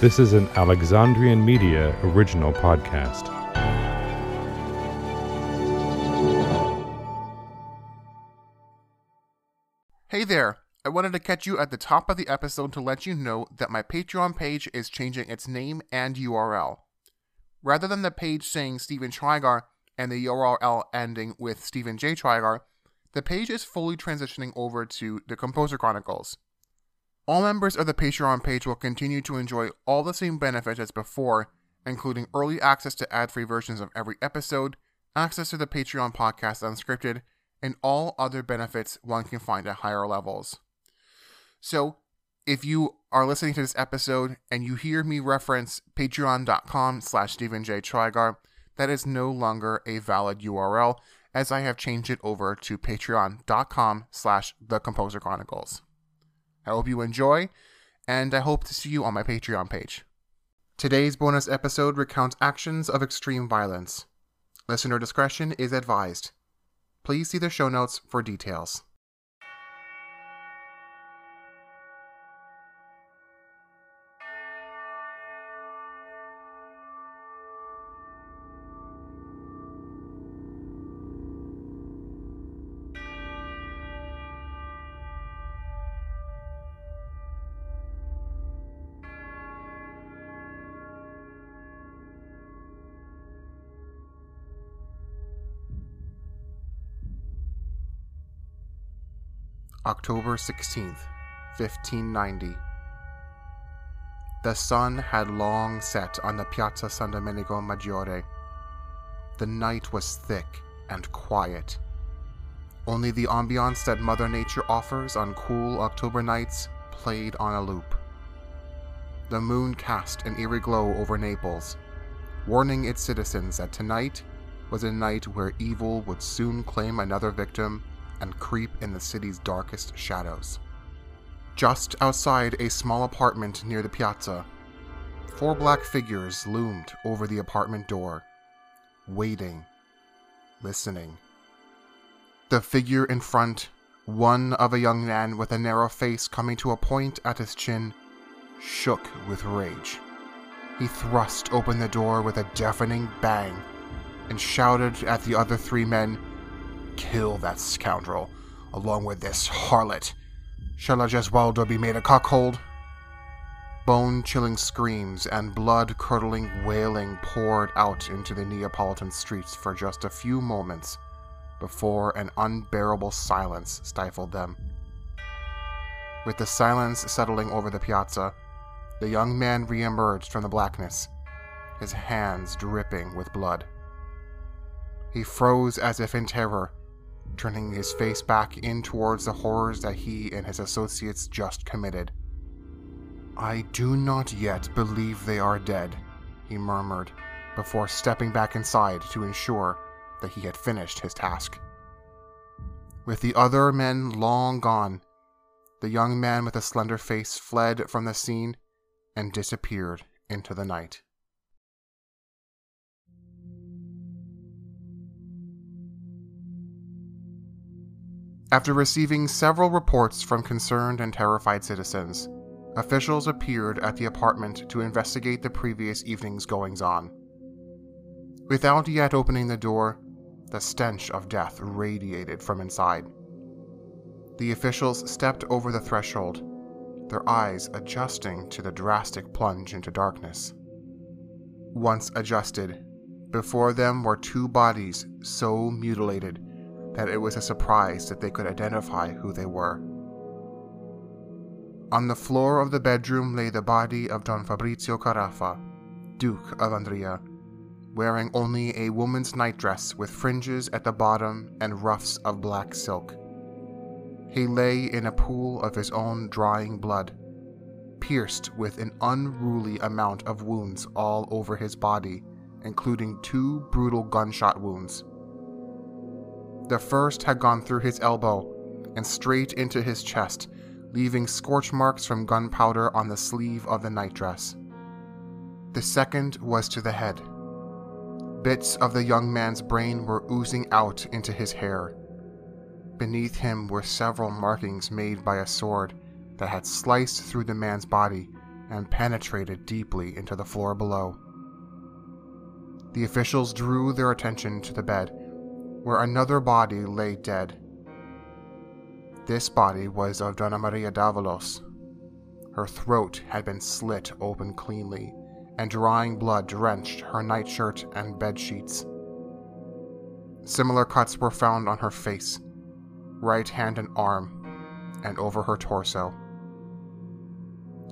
This is an Alexandrian Media original podcast. Hey there! I wanted to catch you at the top of the episode to let you know that my Patreon page is changing its name and URL. Rather than the page saying Stephen Trigar and the URL ending with Stephen J. Trigar, the page is fully transitioning over to the Composer Chronicles. All members of the Patreon page will continue to enjoy all the same benefits as before, including early access to ad free versions of every episode, access to the Patreon podcast unscripted, and all other benefits one can find at higher levels. So, if you are listening to this episode and you hear me reference patreon.com slash Stephen J. Trigar, that is no longer a valid URL as I have changed it over to patreon.com slash the Composer Chronicles. I hope you enjoy, and I hope to see you on my Patreon page. Today's bonus episode recounts actions of extreme violence. Listener discretion is advised. Please see the show notes for details. October 16th, 1590. The sun had long set on the Piazza San Domenico Maggiore. The night was thick and quiet. Only the ambiance that Mother Nature offers on cool October nights played on a loop. The moon cast an eerie glow over Naples, warning its citizens that tonight was a night where evil would soon claim another victim and creep in the city's darkest shadows. Just outside a small apartment near the piazza, four black figures loomed over the apartment door, waiting, listening. The figure in front, one of a young man with a narrow face coming to a point at his chin, shook with rage. He thrust open the door with a deafening bang and shouted at the other three men kill that scoundrel, along with this harlot. Shall a Gesualdo be made a cuckold? Bone chilling screams and blood curdling wailing poured out into the Neapolitan streets for just a few moments before an unbearable silence stifled them. With the silence settling over the piazza, the young man reemerged from the blackness, his hands dripping with blood. He froze as if in terror turning his face back in towards the horrors that he and his associates just committed. I do not yet believe they are dead, he murmured, before stepping back inside to ensure that he had finished his task. With the other men long gone, the young man with the slender face fled from the scene and disappeared into the night. After receiving several reports from concerned and terrified citizens, officials appeared at the apartment to investigate the previous evening's goings on. Without yet opening the door, the stench of death radiated from inside. The officials stepped over the threshold, their eyes adjusting to the drastic plunge into darkness. Once adjusted, before them were two bodies so mutilated that it was a surprise that they could identify who they were. On the floor of the bedroom lay the body of Don Fabrizio Carafa, Duke of Andria, wearing only a woman's nightdress with fringes at the bottom and ruffs of black silk. He lay in a pool of his own drying blood, pierced with an unruly amount of wounds all over his body, including two brutal gunshot wounds. The first had gone through his elbow and straight into his chest, leaving scorch marks from gunpowder on the sleeve of the nightdress. The second was to the head. Bits of the young man's brain were oozing out into his hair. Beneath him were several markings made by a sword that had sliced through the man's body, and penetrated deeply into the floor below. The officials drew their attention to the bed, where another body lay dead. This body was of Donna Maria d'Avalos. Her throat had been slit open cleanly, and drying blood drenched her nightshirt and bed sheets. Similar cuts were found on her face, right hand and arm, and over her torso.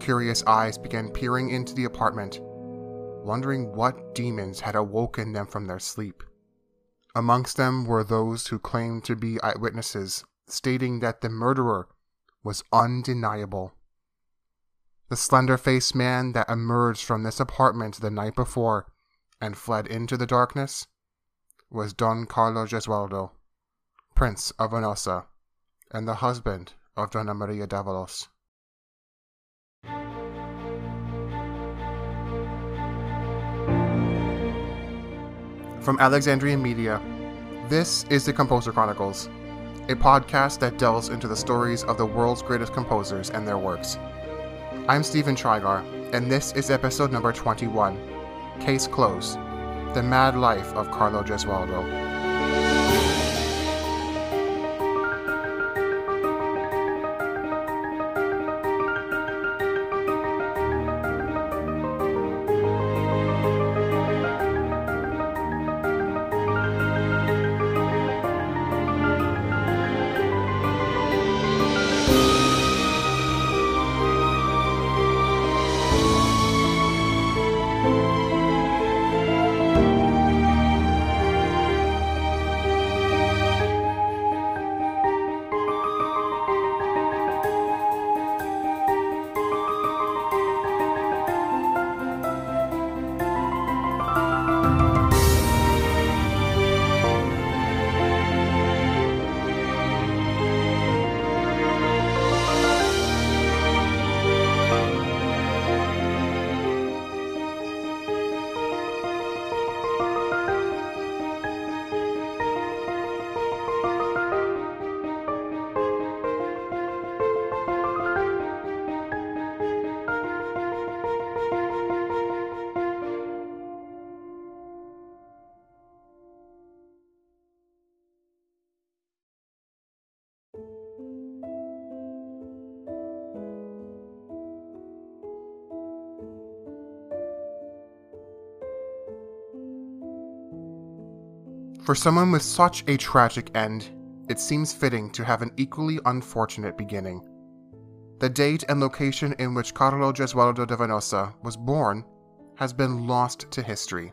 Curious eyes began peering into the apartment, wondering what demons had awoken them from their sleep. Amongst them were those who claimed to be eyewitnesses, stating that the murderer was undeniable. The slender faced man that emerged from this apartment the night before and fled into the darkness was Don Carlo Gesualdo, Prince of Venosa, and the husband of Donna Maria d'Avalos. From Alexandrian Media, this is the Composer Chronicles, a podcast that delves into the stories of the world's greatest composers and their works. I'm Stephen Trigar, and this is episode number 21 Case Closed The Mad Life of Carlo Gesualdo. For someone with such a tragic end, it seems fitting to have an equally unfortunate beginning. The date and location in which Carlo Gesualdo de Venosa was born has been lost to history.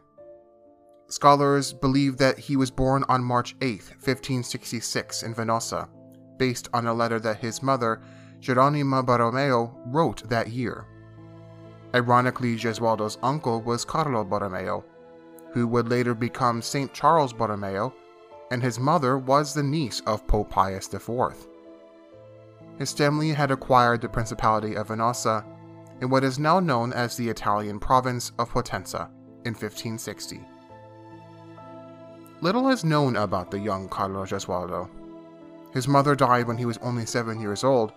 Scholars believe that he was born on March 8, 1566, in Venosa, based on a letter that his mother, Geronima Borromeo, wrote that year. Ironically, Gesualdo's uncle was Carlo Borromeo, who would later become St. Charles Borromeo, and his mother was the niece of Pope Pius IV. His family had acquired the Principality of Venosa in what is now known as the Italian province of Potenza in 1560. Little is known about the young Carlo Gesualdo. His mother died when he was only seven years old,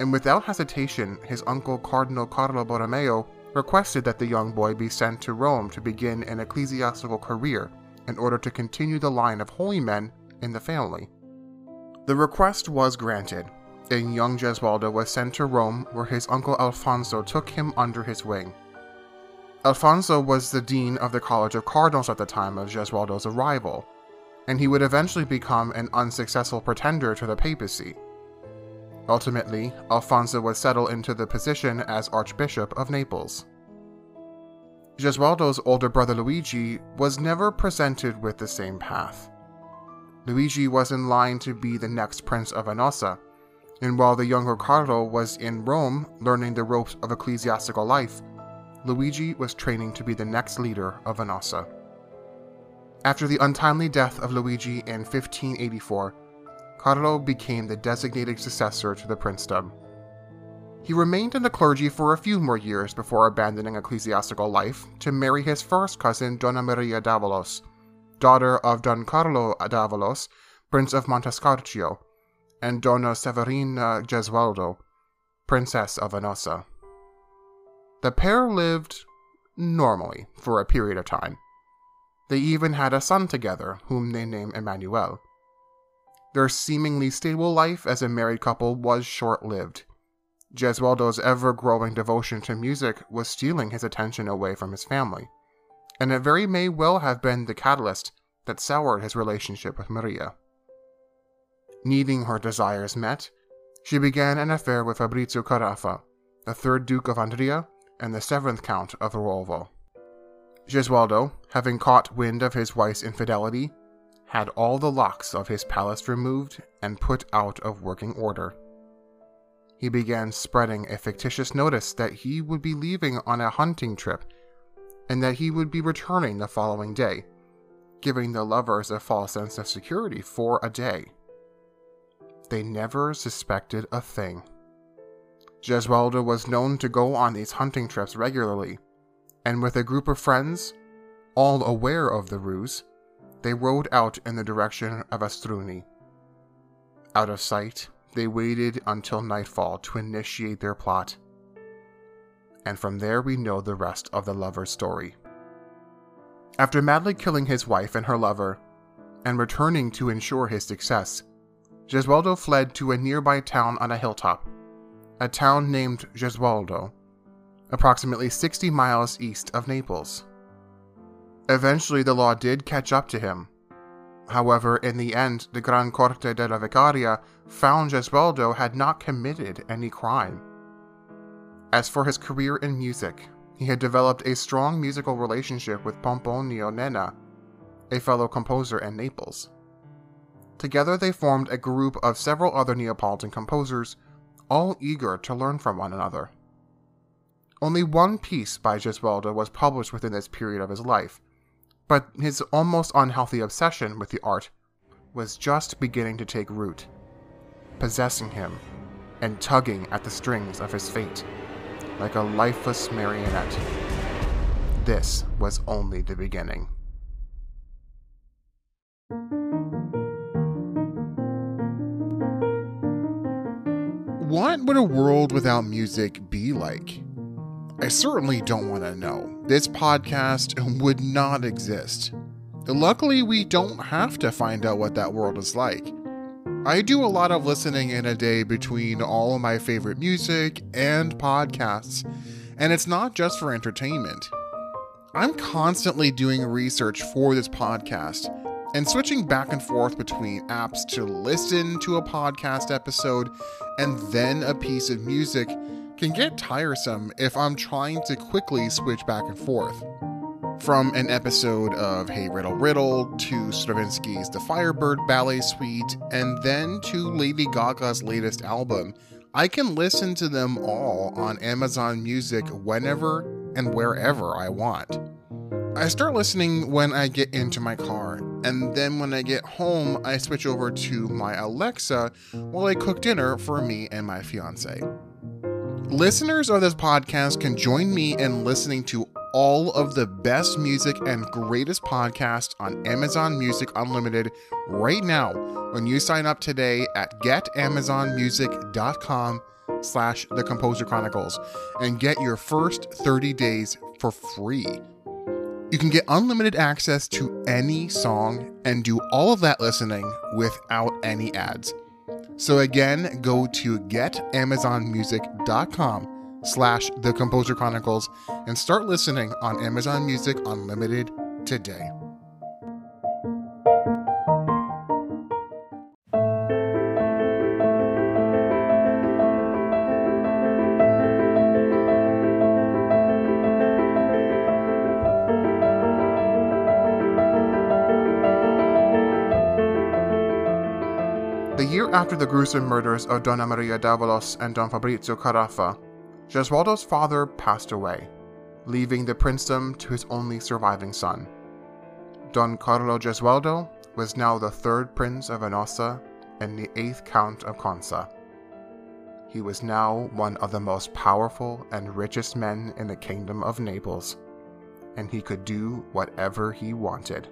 and without hesitation, his uncle Cardinal Carlo Borromeo requested that the young boy be sent to Rome to begin an ecclesiastical career in order to continue the line of holy men in the family. The request was granted, and young Gesualdo was sent to Rome where his uncle Alfonso took him under his wing. Alfonso was the dean of the College of Cardinals at the time of Gesualdo's arrival, and he would eventually become an unsuccessful pretender to the papacy. Ultimately, Alfonso would settle into the position as Archbishop of Naples. Gesualdo's older brother Luigi was never presented with the same path. Luigi was in line to be the next Prince of Venosa, and while the younger Carlo was in Rome learning the ropes of ecclesiastical life, Luigi was training to be the next leader of Venosa. After the untimely death of Luigi in 1584, Carlo became the designated successor to the princedom. He remained in the clergy for a few more years before abandoning ecclesiastical life to marry his first cousin Donna Maria d'Avalos, daughter of Don Carlo d'Avalos, Prince of Montesarchio, and Donna Severina Gesualdo, Princess of Venosa. The pair lived normally for a period of time. They even had a son together, whom they named Emmanuel. Their seemingly stable life as a married couple was short lived. Gesualdo's ever growing devotion to music was stealing his attention away from his family, and it very may well have been the catalyst that soured his relationship with Maria. Needing her desires met, she began an affair with Fabrizio Carafa, the third Duke of Andria and the seventh Count of Ruvo. Gesualdo, having caught wind of his wife's infidelity, had all the locks of his palace removed and put out of working order. He began spreading a fictitious notice that he would be leaving on a hunting trip and that he would be returning the following day, giving the lovers a false sense of security for a day. They never suspected a thing. Gesualdo was known to go on these hunting trips regularly, and with a group of friends, all aware of the ruse, they rode out in the direction of Astroni. Out of sight, they waited until nightfall to initiate their plot. And from there we know the rest of the lover's story. After madly killing his wife and her lover, and returning to ensure his success, Gesualdo fled to a nearby town on a hilltop a town named Gesualdo, approximately 60 miles east of Naples. Eventually, the law did catch up to him. However, in the end, the Gran Corte della Vicaria found Gesualdo had not committed any crime. As for his career in music, he had developed a strong musical relationship with Pomponio Nenna, a fellow composer in Naples. Together, they formed a group of several other Neapolitan composers all eager to learn from one another. Only one piece by Gesualdo was published within this period of his life, but his almost unhealthy obsession with the art was just beginning to take root, possessing him and tugging at the strings of his fate like a lifeless marionette. This was only the beginning. What would a world without music be like? I certainly don't want to know. This podcast would not exist. Luckily, we don't have to find out what that world is like. I do a lot of listening in a day between all of my favorite music and podcasts, and it's not just for entertainment. I'm constantly doing research for this podcast and switching back and forth between apps to listen to a podcast episode and then a piece of music can get tiresome if I'm trying to quickly switch back and forth. From an episode of Hey Riddle Riddle to Stravinsky's The Firebird Ballet Suite, and then to Lady Gaga's latest album, I can listen to them all on Amazon Music whenever and wherever I want. I start listening when I get into my car, and then when I get home, I switch over to my Alexa while I cook dinner for me and my fiance. Listeners of this podcast can join me in listening to all of the best music and greatest podcasts on Amazon Music Unlimited right now when you sign up today at getamazonmusic.com slash the composer chronicles and get your first 30 days for free you can get unlimited access to any song and do all of that listening without any ads. So again, go to getamazonmusic.com slash the composer chronicles and start listening on Amazon Music Unlimited today. After the gruesome murders of Donna Maria d'Avalos and Don Fabrizio Carafa, Gesualdo's father passed away, leaving the princedom to his only surviving son. Don Carlo Gesualdo was now the third prince of Venosa and the eighth count of Conza. He was now one of the most powerful and richest men in the kingdom of Naples, and he could do whatever he wanted.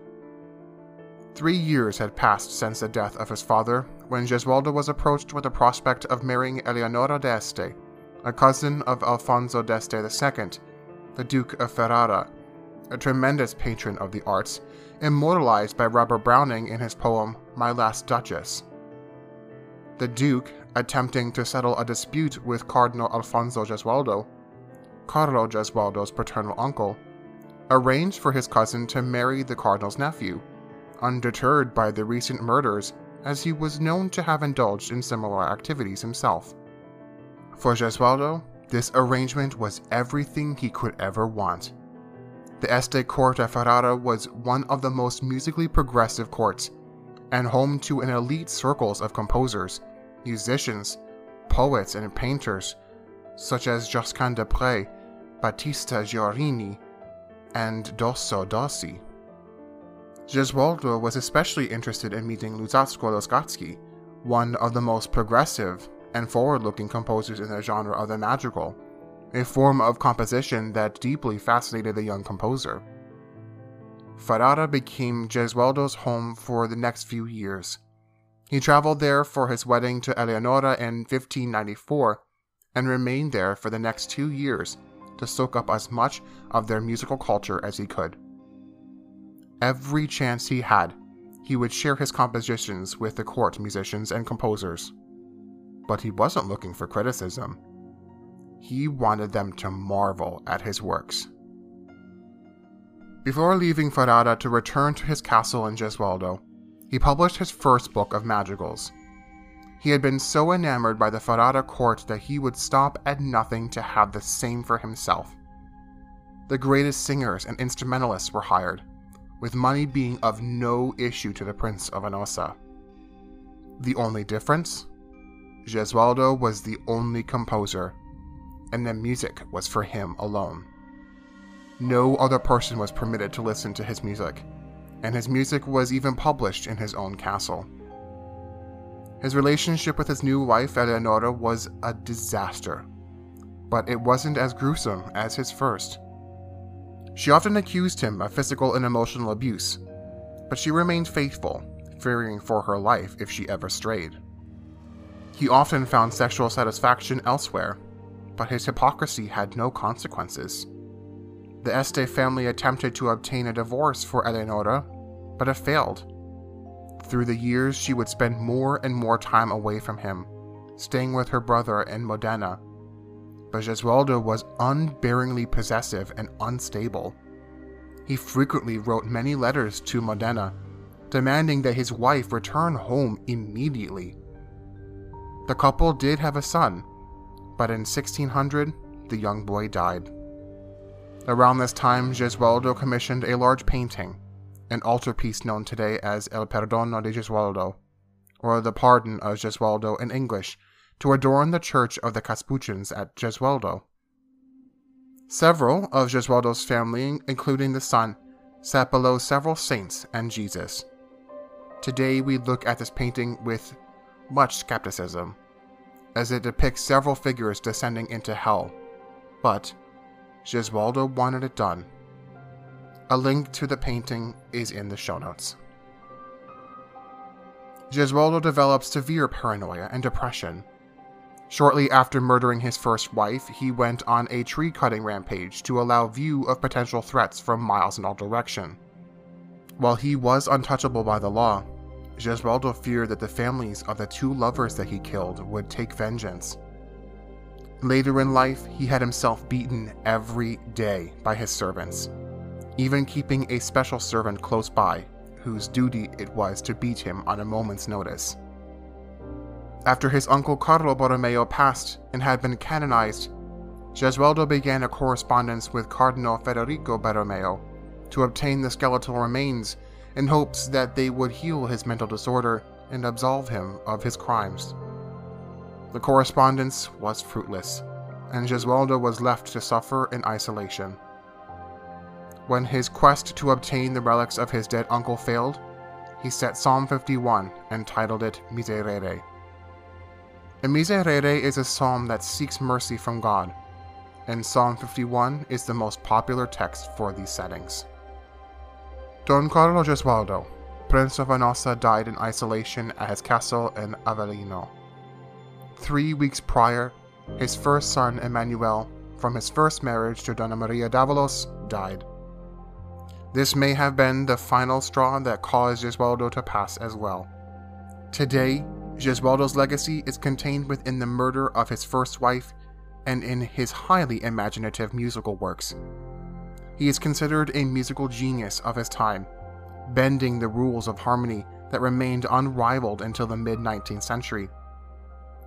Three years had passed since the death of his father when Gesualdo was approached with the prospect of marrying Eleonora d'Este, a cousin of Alfonso d'Este II, the Duke of Ferrara, a tremendous patron of the arts, immortalized by Robert Browning in his poem My Last Duchess. The Duke, attempting to settle a dispute with Cardinal Alfonso Gesualdo, Carlo Gesualdo's paternal uncle, arranged for his cousin to marry the cardinal's nephew, undeterred by the recent murders as he was known to have indulged in similar activities himself. For Gesualdo, this arrangement was everything he could ever want. The Este court at Ferrara was one of the most musically progressive courts, and home to an elite circles of composers, musicians, poets, and painters, such as Josquin des Prez, Battista Guarini, and Dosso Dossi. Gesualdo was especially interested in meeting Luzzasco Luzzaschi, one of the most progressive and forward looking composers in the genre of the madrigal, a form of composition that deeply fascinated the young composer. Ferrara became Gesualdo's home for the next few years. He traveled there for his wedding to Eleonora in 1594 and remained there for the next two years to soak up as much of their musical culture as he could. Every chance he had, he would share his compositions with the court musicians and composers but he wasn't looking for criticism. He wanted them to marvel at his works. Before leaving Ferrara to return to his castle in Gesualdo, he published his first book of madrigals. He had been so enamored by the Ferrara court that he would stop at nothing to have the same for himself. The greatest singers and instrumentalists were hired, with money being of no issue to the Prince of Venosa. The only difference? Gesualdo was the only composer, and the music was for him alone. No other person was permitted to listen to his music, and his music was even published in his own castle. His relationship with his new wife, Eleonora, was a disaster, but it wasn't as gruesome as his first. She often accused him of physical and emotional abuse, but she remained faithful, fearing for her life if she ever strayed. He often found sexual satisfaction elsewhere, but his hypocrisy had no consequences. The Este family attempted to obtain a divorce for Eleonora, but it failed. Through the years, she would spend more and more time away from him, staying with her brother in Modena. But Gesualdo was unbearingly possessive and unstable. He frequently wrote many letters to Modena, demanding that his wife return home immediately the couple did have a son, but in 1600, the young boy died. Around this time, Gesualdo commissioned a large painting, an altarpiece known today as Il Perdono di Gesualdo, or the Pardon of Gesualdo in English, to adorn the church of the Capuchins at Gesualdo. Several of Gesualdo's family, including the son, sat below several saints and Jesus. Today we look at this painting with much skepticism, as it depicts several figures descending into hell, but Gesualdo wanted it done. A link to the painting is in the show notes. Gesualdo developed severe paranoia and depression. Shortly after murdering his first wife, he went on a tree cutting rampage to allow view of potential threats from miles in all direction. While he was untouchable by the law, Gesualdo feared that the families of the two lovers that he killed would take vengeance. Later in life, he had himself beaten every day by his servants, even keeping a special servant close by whose duty it was to beat him on a moment's notice. After his uncle Carlo Borromeo passed and had been canonized, Gesualdo began a correspondence with Cardinal Federico Borromeo to obtain the skeletal remains in hopes that they would heal his mental disorder and absolve him of his crimes. The correspondence was fruitless, and Gesualdo was left to suffer in isolation. When his quest to obtain the relics of his dead uncle failed, he set Psalm 51 and titled it Miserere. A Miserere is a psalm that seeks mercy from God, and Psalm 51 is the most popular text for these settings. Don Carlo Gesualdo, Prince of Venosa, died in isolation at his castle in Avellino. Three weeks prior, his first son Emmanuel, from his first marriage to Donna Maria d'Avalos, died. This may have been the final straw that caused Gesualdo to pass as well. Today, Gesualdo's legacy is contained within the murder of his first wife and in his highly imaginative musical works. He is considered a musical genius of his time, bending the rules of harmony that remained unrivaled until the mid 19th century.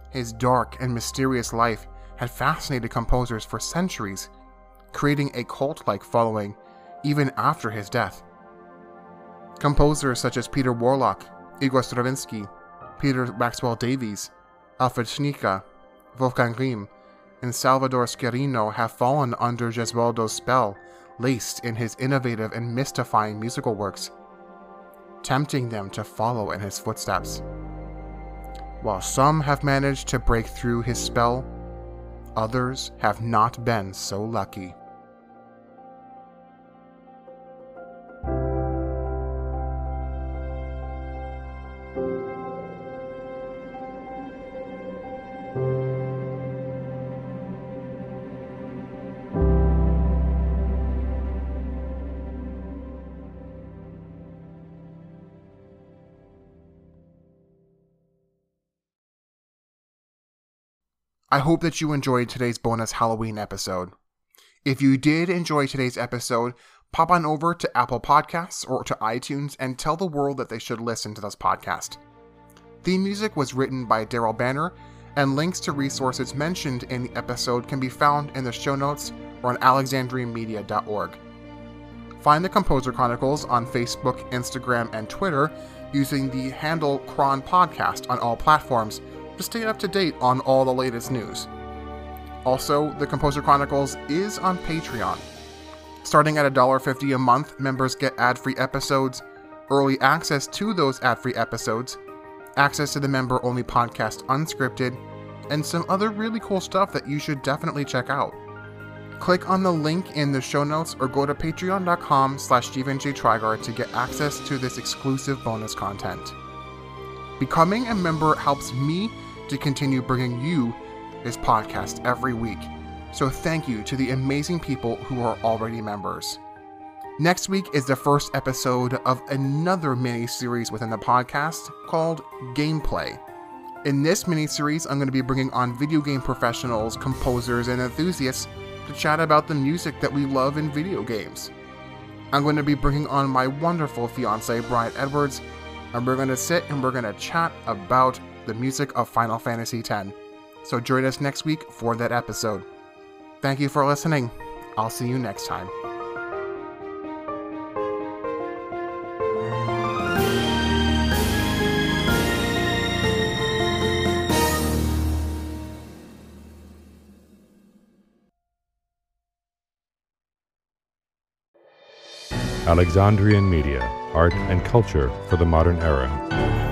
His dark and mysterious life had fascinated composers for centuries, creating a cult like following even after his death. Composers such as Peter Warlock, Igor Stravinsky, Peter Maxwell Davies, Alfred Schnittke, Wolfgang Rihm, and Salvatore Sciarrino have fallen under Gesualdo's spell, laced in his innovative and mystifying musical works, tempting them to follow in his footsteps. While some have managed to break through his spell, others have not been so lucky. I hope that you enjoyed today's bonus Halloween episode. If you did enjoy today's episode, pop on over to Apple Podcasts or to iTunes and tell the world that they should listen to this podcast. The music was written by Daryl Banner, and links to resources mentioned in the episode can be found in the show notes or on alexandriamedia.org. Find the Composer Chronicles on Facebook, Instagram, and Twitter using the handle Chron Podcast on all platforms to stay up to date on all the latest news. Also, the Composer Chronicles is on Patreon. Starting at $1.50 a month, members get ad free episodes, early access to those ad free episodes, access to the member only podcast Unscripted, and some other really cool stuff that you should definitely check out. Click on the link in the show notes or go to patreon.com slash to get access to this exclusive bonus content. Becoming a member helps me to continue bringing you this podcast every week. So thank you to the amazing people who are already members. Next week is the first episode of another mini series within the podcast called Gameplay. In this mini series, I'm going to be bringing on video game professionals, composers, and enthusiasts to chat about the music that we love in video games. I'm going to be bringing on my wonderful fiance, Brian Edwards, and we're going to sit and we're going to chat about the music of Final Fantasy X. So join us next week for that episode. Thank you for listening. I'll see you next time. Alexandrian Media, art and culture for the modern era.